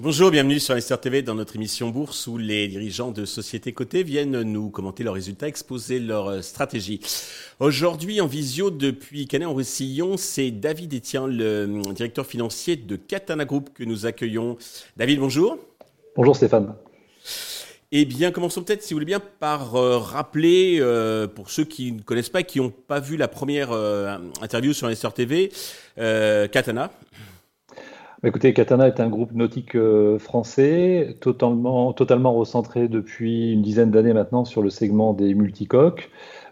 Bonjour, bienvenue sur SR TV dans notre émission Bourse où les dirigeants de sociétés cotées viennent nous commenter leurs résultats, exposer leur stratégie. Aujourd'hui en visio depuis Canet-en-Roussillon, c'est David Etienne, le directeur financier de Katana Group que nous accueillons. David, bonjour. Bonjour Stéphane. Eh bien, commençons peut-être, si vous voulez bien, par euh, rappeler, euh, pour ceux qui ne connaissent pas, qui n'ont pas vu la première euh, interview sur SR TV, Katana. Bah, écoutez, Katana est un groupe nautique français, totalement, totalement recentré depuis une dizaine d'années maintenant sur le segment des multicoques.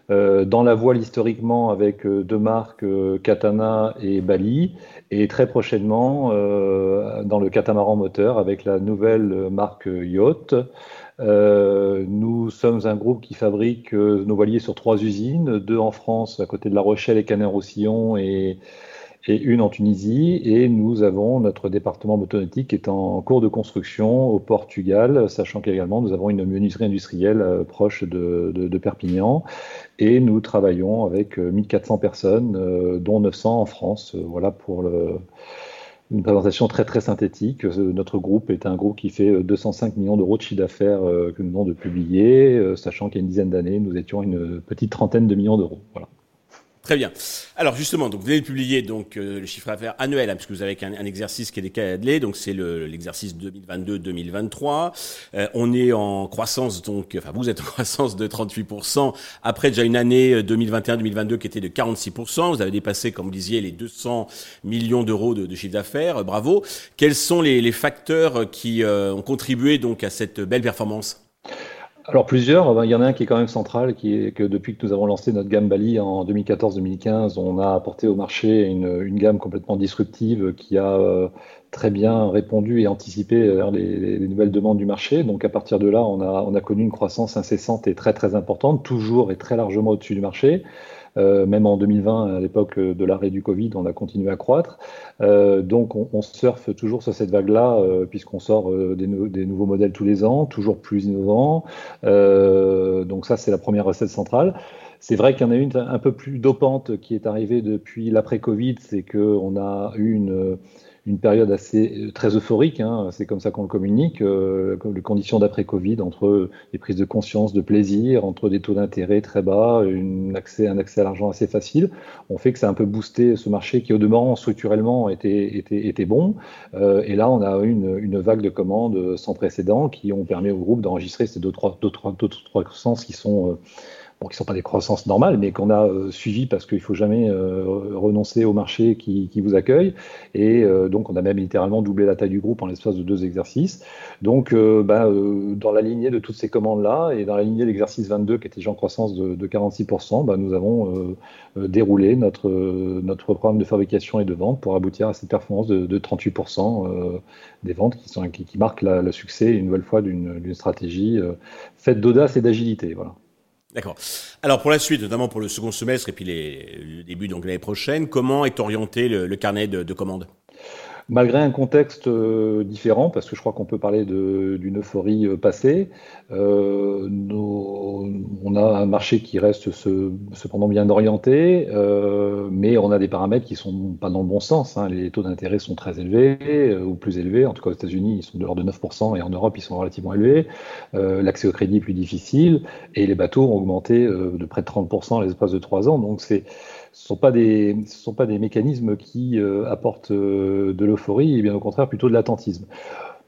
Dans la voile historiquement avec deux marques, Katana et Bali, et très prochainement dans le catamaran moteur avec la nouvelle marque Yacht. Nous sommes un groupe qui fabrique nos voiliers sur trois usines, deux en France, à côté de La Rochelle et Canet-Roussillon, et une en Tunisie. Et nous avons notre département motonautique qui est en cours de construction au Portugal, sachant qu'également nous avons une menuiserie industrielle euh, proche de, de, Perpignan. Et nous travaillons avec 1400 euh, personnes, euh, dont 900 en France. Voilà pour le, une présentation très très synthétique. Notre groupe est un groupe qui fait 205 millions d'euros de chiffre d'affaires que nous venons de publier, sachant qu'il y a une dizaine d'années, nous étions une petite trentaine de millions d'euros. Voilà. Très bien. Alors justement, donc vous de publier donc euh, le chiffre d'affaires annuel, hein, puisque vous avez un, exercice qui est décalé, donc c'est l'exercice 2022-2023. Euh, on est en croissance, donc enfin vous êtes en croissance de 38% après déjà une année 2021-2022 euh, qui était de 46%. Vous avez dépassé, comme vous disiez, les 200 millions d'euros de, chiffre d'affaires. bravo. Quels sont les, les facteurs qui ont contribué donc à cette belle performance? Alors plusieurs, il y en a un qui est quand même central, qui est que depuis que nous avons lancé notre gamme Bali en 2014-2015, on a apporté au marché une, gamme complètement disruptive qui a euh, très bien répondu et anticipé euh, les, les, nouvelles demandes du marché. Donc à partir de là, on a, on a connu une croissance incessante et très très importante, toujours et très largement au-dessus du marché. Euh, même en 2020, à l'époque de l'arrêt du Covid, on a continué à croître. Euh, donc on, surfe toujours sur cette vague-là, euh, puisqu'on sort des, des, nouveaux modèles tous les ans, toujours plus innovants. donc ça, c'est la première recette centrale. C'est vrai qu'il y en a une un peu plus dopante qui est arrivée depuis l'après-Covid, c'est qu'on a eu une une période assez euh, très euphorique, hein, c'est comme ça qu'on le communique, euh, les conditions d'après-Covid, entre des prises de conscience, de plaisir, entre des taux d'intérêt très bas, une accès, un accès à l'argent assez facile, on fait que ça a un peu boosté ce marché qui au demeurant structurellement était, était, était bon. Euh, et là, on a une, une vague de commandes sans précédent qui ont permis au groupe d'enregistrer ces deux trois, deux, trois, deux, trois croissances qui sont euh, bon, qui ne sont pas des croissances normales, mais qu'on a euh, suivi parce qu'il ne faut jamais euh, renoncer au marché qui, vous accueille. Et euh, donc, on a même littéralement doublé la taille du groupe en l'espace de deux exercices. Donc, bah, dans la lignée de toutes ces commandes-là et dans la lignée de l'exercice 22 qui était déjà en croissance de, de 46%, bah, nous avons déroulé notre, programme de fabrication et de vente pour aboutir à cette performance de, de 38% des ventes qui, qui, marquent le succès une nouvelle fois d'une stratégie faite d'audace et d'agilité. Voilà. D'accord. Alors pour la suite, notamment pour le second semestre et puis le début de l'année prochaine, comment est orienté le, carnet de commandes? Malgré un contexte euh, différent, parce que je crois qu'on peut parler d'une euphorie euh, passée, euh, on a un marché qui reste cependant bien orienté, mais on a des paramètres qui sont pas dans le bon sens. Hein. Les taux d'intérêt sont très élevés, ou plus élevés, en tout cas aux États-Unis, ils sont de l'ordre de 9%, et en Europe, ils sont relativement élevés. L'accès au crédit est plus difficile, et les bateaux ont augmenté de près de 30% l'espace de 3 ans. Donc c'est ce ne sont, pas des, sont pas des mécanismes qui euh, apportent euh, de l'euphorie, et bien au contraire plutôt de l'attentisme.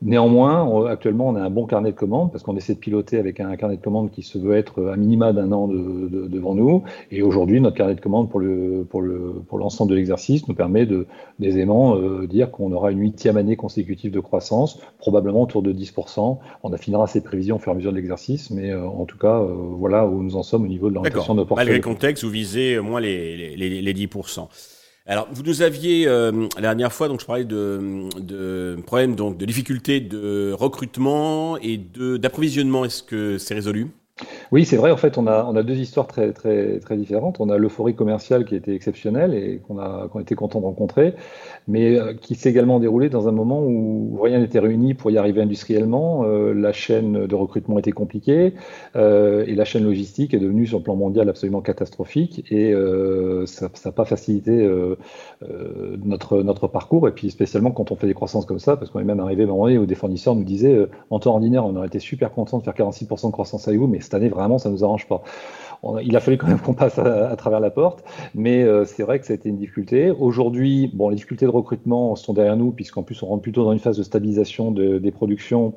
Néanmoins, actuellement, on a un bon carnet de commandes parce qu'on essaie de piloter avec un carnet de commandes qui se veut être à minima d'un an de, devant nous. Et aujourd'hui, notre carnet de commandes pour le pour le pour l'ensemble de l'exercice nous permet de aisément euh, dire qu'on aura une huitième année consécutive de croissance, probablement autour de 10%. On affinera ses prévisions au fur et à mesure de l'exercice, mais euh, en tout cas, euh, voilà où nous en sommes au niveau de l'orientation de portefeuille. Malgré le contexte, vous visez moins les, les, les 10%. Alors, vous nous aviez euh, la dernière fois, donc je parlais de, de problèmes, donc de difficultés de recrutement et d'approvisionnement. Est-ce que c'est résolu? Oui, c'est vrai. En fait, on a, deux histoires très, différentes. On a l'euphorie commerciale qui était exceptionnelle et qu'on a, était content de rencontrer, mais euh, qui s'est également déroulée dans un moment où rien n'était réuni pour y arriver industriellement. Euh, la chaîne de recrutement était compliquée euh, et la chaîne logistique est devenue sur le plan mondial absolument catastrophique et ça n'a pas facilité notre, parcours. Et puis spécialement quand on fait des croissances comme ça, parce qu'on est même arrivé à un moment où des fournisseurs nous disaient en temps ordinaire, on aurait été super content de faire 46% de croissance avec vous, mais cette année, vraiment, ça ne nous arrange pas. il a fallu quand même qu'on passe à, travers la porte, mais euh, c'est vrai que ça a été une difficulté. Aujourd'hui, bon, les difficultés de recrutement sont derrière nous, puisqu'en plus, on rentre plutôt dans une phase de stabilisation des productions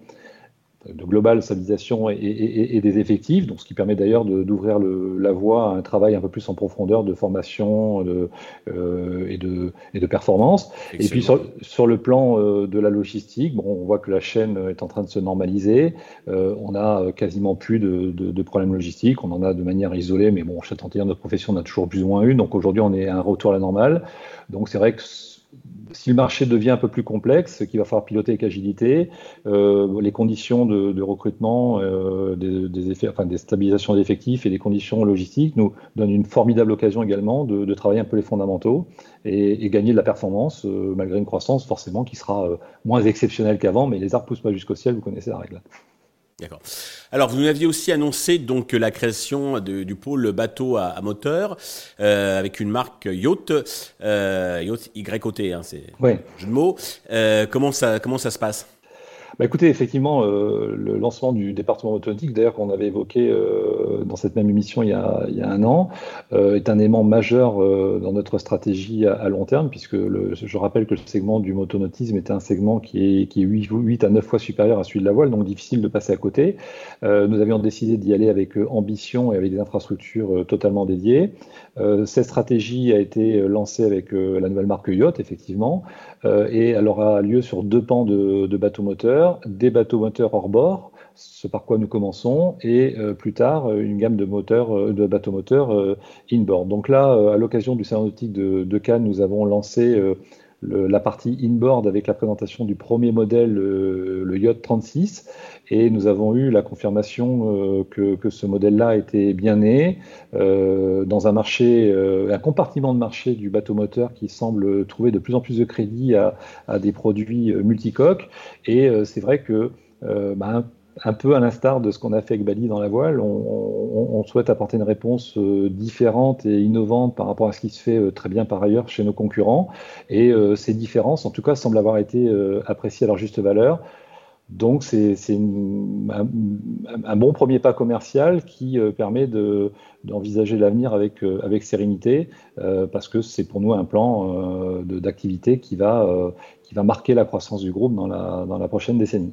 de globale stabilisation et, des effectifs, donc ce qui permet d'ailleurs d'ouvrir la voie à un travail un peu plus en profondeur de formation de, euh, et, de, et de performance. Et puis sur, sur le plan euh, de la logistique, bon, on voit que la chaîne est en train de se normaliser. Euh, on a quasiment plus de, de, problèmes logistiques. On en a de manière isolée, mais bon, chez Tantier, notre profession, on a toujours plus ou moins eu. Donc aujourd'hui, on est à un retour à la normale. Donc c'est vrai que si le marché devient un peu plus complexe, qu'il va falloir piloter avec agilité, euh, les conditions de, recrutement, euh, des, stabilisations d'effectifs et des conditions logistiques nous donnent une formidable occasion également de, travailler un peu les fondamentaux et, gagner de la performance, euh, malgré une croissance forcément qui sera moins exceptionnelle qu'avant, mais les arbres poussent pas jusqu'au ciel, vous connaissez la règle. D'accord. Alors, vous nous aviez aussi annoncé donc la création du pôle bateau à, moteur euh, avec une marque Yacht, euh, Yacht YOT, hein, c'est ouais. jeu de mots. Euh, comment ça comment ça se passe? Bah, écoutez, effectivement, euh, le lancement du département automatique, d'ailleurs qu'on avait évoqué euh, dans cette même émission il y a, un an, euh, est un élément majeur dans notre stratégie à, long terme, puisque je rappelle que le segment du motonautisme est un segment qui est, qui est 8, 8, à 9 fois supérieur à celui de la voile, donc difficile de passer à côté. nous avions décidé d'y aller avec ambition et avec des infrastructures totalement dédiées. cette stratégie a été lancée avec la nouvelle marque Yacht, effectivement, et elle aura lieu sur deux pans de, de bateaux moteurs des bateaux moteurs hors bord, ce par quoi nous commençons, et euh, plus tard une gamme de moteurs, euh, de bateaux moteurs inboard. Donc là, à l'occasion du salon nautique de, Cannes, nous avons lancé la partie inboard avec la présentation du premier modèle, le Yacht 36, et nous avons eu la confirmation que, ce modèle-là était bien né dans un marché, un compartiment de marché du bateau moteur qui semble trouver de plus en plus de crédit à, des produits multicoques. Et c'est vrai que bah, un peu à l'instar de ce qu'on a fait avec Bali dans la voile, on, souhaite apporter une réponse euh, différente et innovante par rapport à ce qui se fait euh, très bien par ailleurs chez nos concurrents. Et euh, ces différences, en tout cas, semblent avoir été appréciées à leur juste valeur. Donc c'est un, bon premier pas commercial qui permet d'envisager l'avenir avec, sérénité, parce que c'est pour nous un plan d'activité qui, va marquer la croissance du groupe dans la prochaine décennie.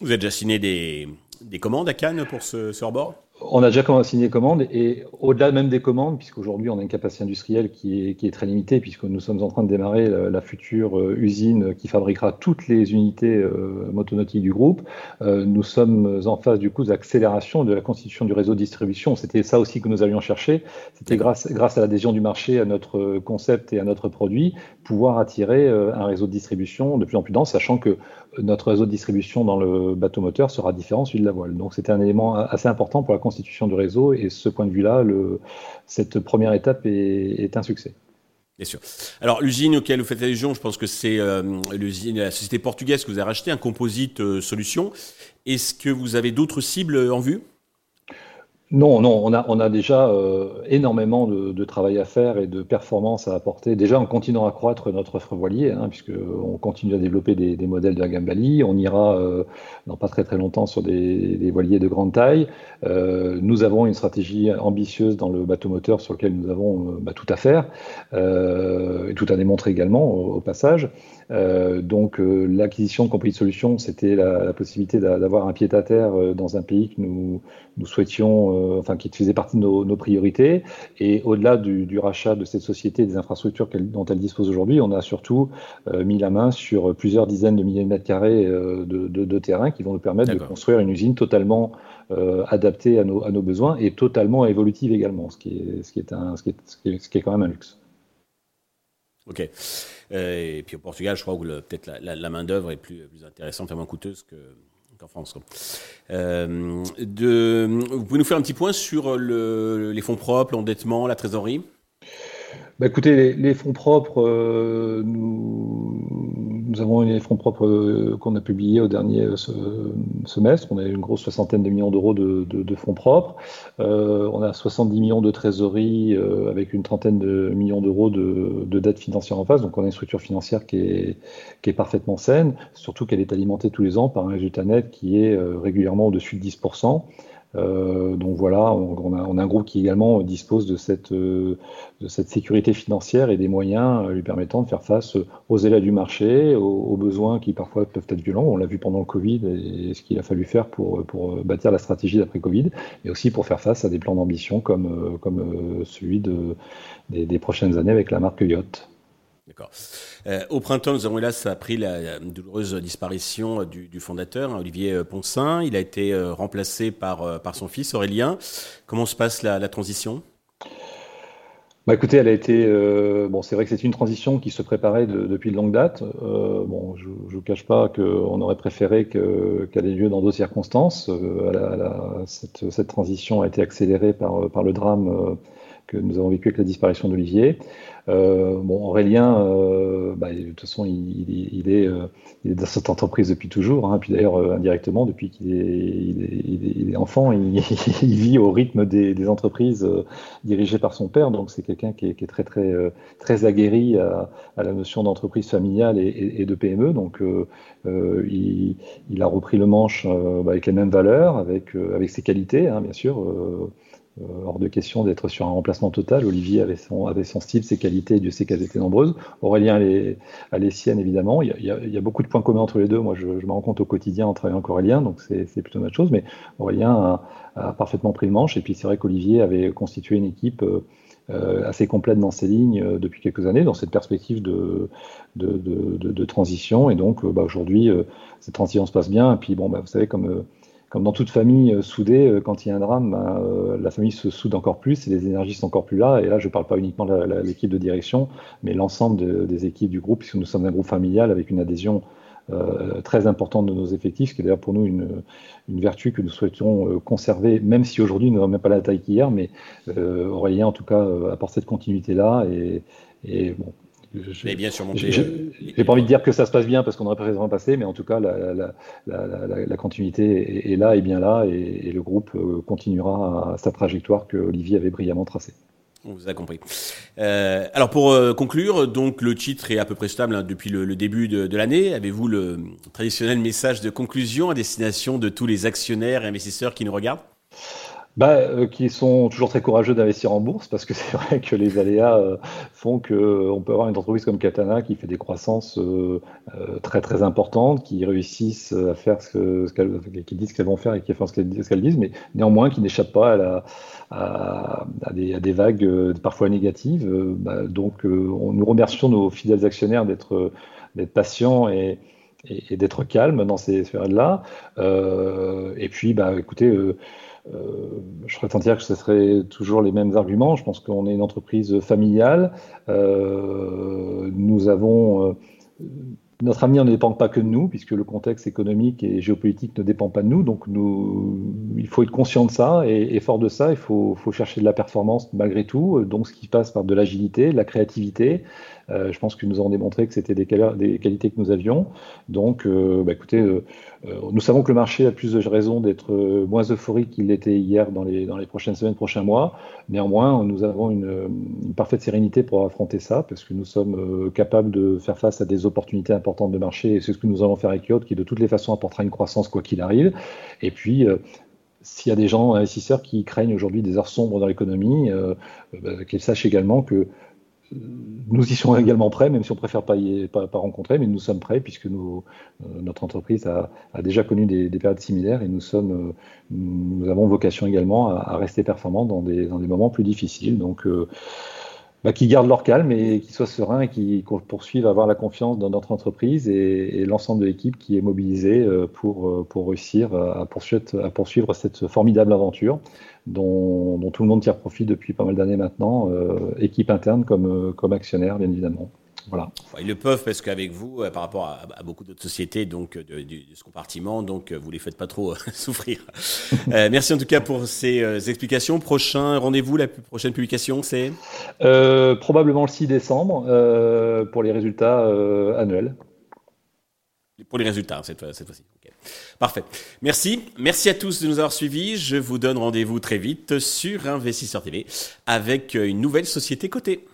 Vous avez déjà signé des, des commandes à Cannes pour ce, ce hors-bord? On a déjà signé commandes et au-delà même des commandes, puisqu'aujourd'hui on a une capacité industrielle qui est, qui est très limitée, puisque nous sommes en train de démarrer la, future euh, usine qui fabriquera toutes les unités euh, motonautiques du groupe, euh, nous sommes en phase du coup d'accélération de la constitution du réseau de distribution. C'était ça aussi que nous allions chercher. C'était grâce, grâce à l'adhésion du marché à notre concept et à notre produit, pouvoir attirer un réseau de distribution de plus en plus dense, sachant que notre réseau de distribution dans le bateau moteur sera différent celui de la voile. Donc c'était un élément assez important pour la constitution du réseau et ce point de vue-là, cette première étape est, un succès. Bien sûr. Alors l'usine auquel vous faites allusion, je pense que c'est euh, la société portugaise que vous avez racheté, un composite euh, solution. Est-ce que vous avez d'autres cibles en vue? Non, non, on a, on a déjà euh, énormément de, travail à faire et de performance à apporter. Déjà en continuant à croître notre offre voilier, hein, puisqu'on continue à développer des, modèles de la gamme Bali. On ira euh, dans pas très très longtemps sur des, voiliers de grande taille. Euh, nous avons une stratégie ambitieuse dans le bateau moteur sur lequel nous avons bah, tout à faire et tout à démontrer également au passage. Euh, donc euh, l'acquisition de Complete Solutions, c'était la, possibilité d'avoir un pied à terre euh, dans un pays que nous, nous souhaitions, enfin qui faisait partie de nos, priorités. Et au-delà du, rachat de cette société, des infrastructures dont elle dispose aujourd'hui, on a surtout mis la main sur plusieurs dizaines de milliers de mètres carrés de, de, terrain qui vont nous permettre de construire une usine totalement adaptée à nos, à nos, besoins et totalement évolutive également, ce qui est, ce qui est, un, ce qui est, ce qui est quand même un luxe. Ok. Euh, et puis au Portugal, je crois que peut-être la, main-d'œuvre est plus, plus intéressante et moins coûteuse que, En France. de, vous pouvez nous faire un petit point sur le, les fonds propres, l'endettement, la trésorerie? Bah écoutez, les, fonds propres, euh, nous, nous, avons les fonds propres euh, qu'on a publiés au dernier euh, semestre. On a une grosse soixantaine de millions d'euros de, fonds propres. on a 70 millions de trésorerie avec une trentaine de millions d'euros de, de dettes financières en face. Donc on a une structure financière qui est parfaitement saine, surtout qu'elle est alimentée tous les ans par un résultat net qui est régulièrement au-dessus de 10%. Euh, donc voilà, on, a, un groupe qui également dispose de cette, euh, sécurité financière et des moyens euh, lui permettant de faire face aux élèves du marché, aux, besoins qui parfois peuvent être violents. On l'a vu pendant le Covid et ce qu'il a fallu faire pour, bâtir la stratégie d'après Covid, et aussi pour faire face à des plans d'ambition comme, celui de, des, des prochaines années avec la marque Yacht. Euh, au printemps, nous avons hélas appris la, douloureuse disparition du, du fondateur, hein, Olivier euh, Ponsin. Il a été euh, remplacé par, son fils Aurélien. Comment se passe la, transition? Bah écoutez, elle a été bon. C'est vrai que c'est une transition qui se préparait de, depuis de longue date. Euh, bon, je ne vous cache pas qu'on aurait préféré qu'elle ait lieu dans d'autres circonstances. Cette, transition a été accélérée par le drame que nous avons vécu avec la disparition d'Olivier. Euh, bon, Aurélien, euh, bah, de toute façon, il, il, est, euh, il, est, dans cette entreprise depuis toujours, hein, puis d'ailleurs indirectement depuis qu'il est, enfant, il, vit au rythme des, entreprises dirigées par son père, donc c'est quelqu'un qui, est, très très très aguerri à, la notion d'entreprise familiale et, de PME, donc il, a repris le manche bah, avec les mêmes valeurs, avec ses qualités, hein, bien sûr hors de question d'être sur un remplacement total. Olivier avait son, style, ses qualités, Dieu sait qu'elles étaient nombreuses. Aurélien a les, siennes, évidemment. Il y, a, a, beaucoup de points communs entre les deux. Moi, je, je me rends compte au quotidien en travaillant avec Aurélien, donc c'est plutôt une autre chose. Mais Aurélien a, a parfaitement pris le manche. Et puis, c'est vrai qu'Olivier avait constitué une équipe euh, assez complète dans ses lignes euh, depuis quelques années, dans cette perspective de, de transition. Et donc, bah, aujourd'hui, cette transition se passe bien. Et puis, bon, bah, vous savez, comme comme dans toute famille euh, soudée, euh, quand il y a un drame, ben, euh, la famille se soude encore plus et les énergies sont encore plus là. Et là, je ne parle pas uniquement de l'équipe de direction, mais l'ensemble des équipes du groupe, puisque nous sommes un groupe familial avec une adhésion très importante de nos effectifs, ce qui est d'ailleurs pour nous une, vertu que nous souhaitons conserver, même si aujourd'hui nous n'avons même pas la taille qu'hier, mais Aurélien en tout cas apporte cette continuité-là. Et bon, je, bien J'ai pas envie de dire que ça se passe bien parce qu'on aurait préféré passer, mais en tout cas, la, la, la, la continuité est, là et bien là, et, le groupe euh, continuera sa trajectoire que Olivier avait brillamment tracée. On vous a compris. Euh, alors pour euh, conclure, donc le titre est à peu près stable hein, depuis le, le, début de, de l'année. Avez-vous le traditionnel message de conclusion à destination de tous les actionnaires et investisseurs qui nous regardent? Bah, euh, qui sont toujours très courageux d'investir en bourse parce que c'est vrai que les aléas euh, font que euh, peut avoir une entreprise comme Katana qui fait des croissances très très importantes, qui réussissent à faire ce, qu'elles qui disent qu'elles vont faire et qui font ce qu'elles disent, mais néanmoins qui n'échappent pas à, la, à, à, des, à, des, vagues parfois négatives. Bah, donc, on, nous remercions nos fidèles actionnaires d'être patients et, et, d'être calmes dans ces sphères-là. et puis, bah, écoutez. Euh, je serais tenté que ce serait toujours les mêmes arguments. Je pense qu'on est une entreprise familiale. Euh, nous avons euh, notre avenir ne dépend pas que de nous, puisque le contexte économique et géopolitique ne dépend pas de nous. Donc, il faut être conscient de ça. Et, et fort de ça, il faut, faut, chercher de la performance malgré tout. Donc, ce qui passe par de l'agilité, de la créativité, euh, je pense que nous avons démontré que c'était des, qualités que nous avions. Donc, euh, bah, écoutez, euh, nous savons que le marché a plus de raisons d'être moins euphorique qu'il l'était hier dans les, prochaines semaines, prochains mois. Néanmoins, nous avons une, parfaite sérénité pour affronter ça, parce que nous sommes capables de faire face à des opportunités importantes de marché, et c'est ce que nous allons faire avec Yacht, qui de toutes les façons apportera une croissance quoi qu'il arrive. Et puis, s'il y a des gens investisseurs qui craignent aujourd'hui des heures sombres dans l'économie, bah, qu'ils sachent également que nous y sommes également prêts, même si on préfère pas, y, rencontrer, mais nous sommes prêts puisque euh, notre entreprise a, déjà connu des, des, périodes similaires et nous, sommes, euh, nous avons vocation également à, rester performants dans des, moments plus difficiles. Euh, bah, qui gardent leur calme et qui soient sereins et qui poursuivent avoir la confiance dans notre entreprise et, l'ensemble de l'équipe qui est mobilisée euh, pour, pour réussir à poursuivre, à poursuivre cette formidable aventure dont, tout le monde tire profit depuis pas mal d'années maintenant, euh, équipe interne comme, euh, comme actionnaire, bien évidemment. Voilà. Ils le peuvent parce qu'avec vous, par rapport à, beaucoup d'autres sociétés donc de, ce compartiment, donc vous les faites pas trop souffrir. merci en tout cas pour ces explications. Prochain rendez-vous, la prochaine publication, c'est? Probablement le 6 décembre pour les résultats annuels. Pour les résultats, cette, fois-ci. Parfait. Merci. Merci à tous de nous avoir suivis. Je vous donne rendez-vous très vite sur Investisseur TV avec une nouvelle société cotée.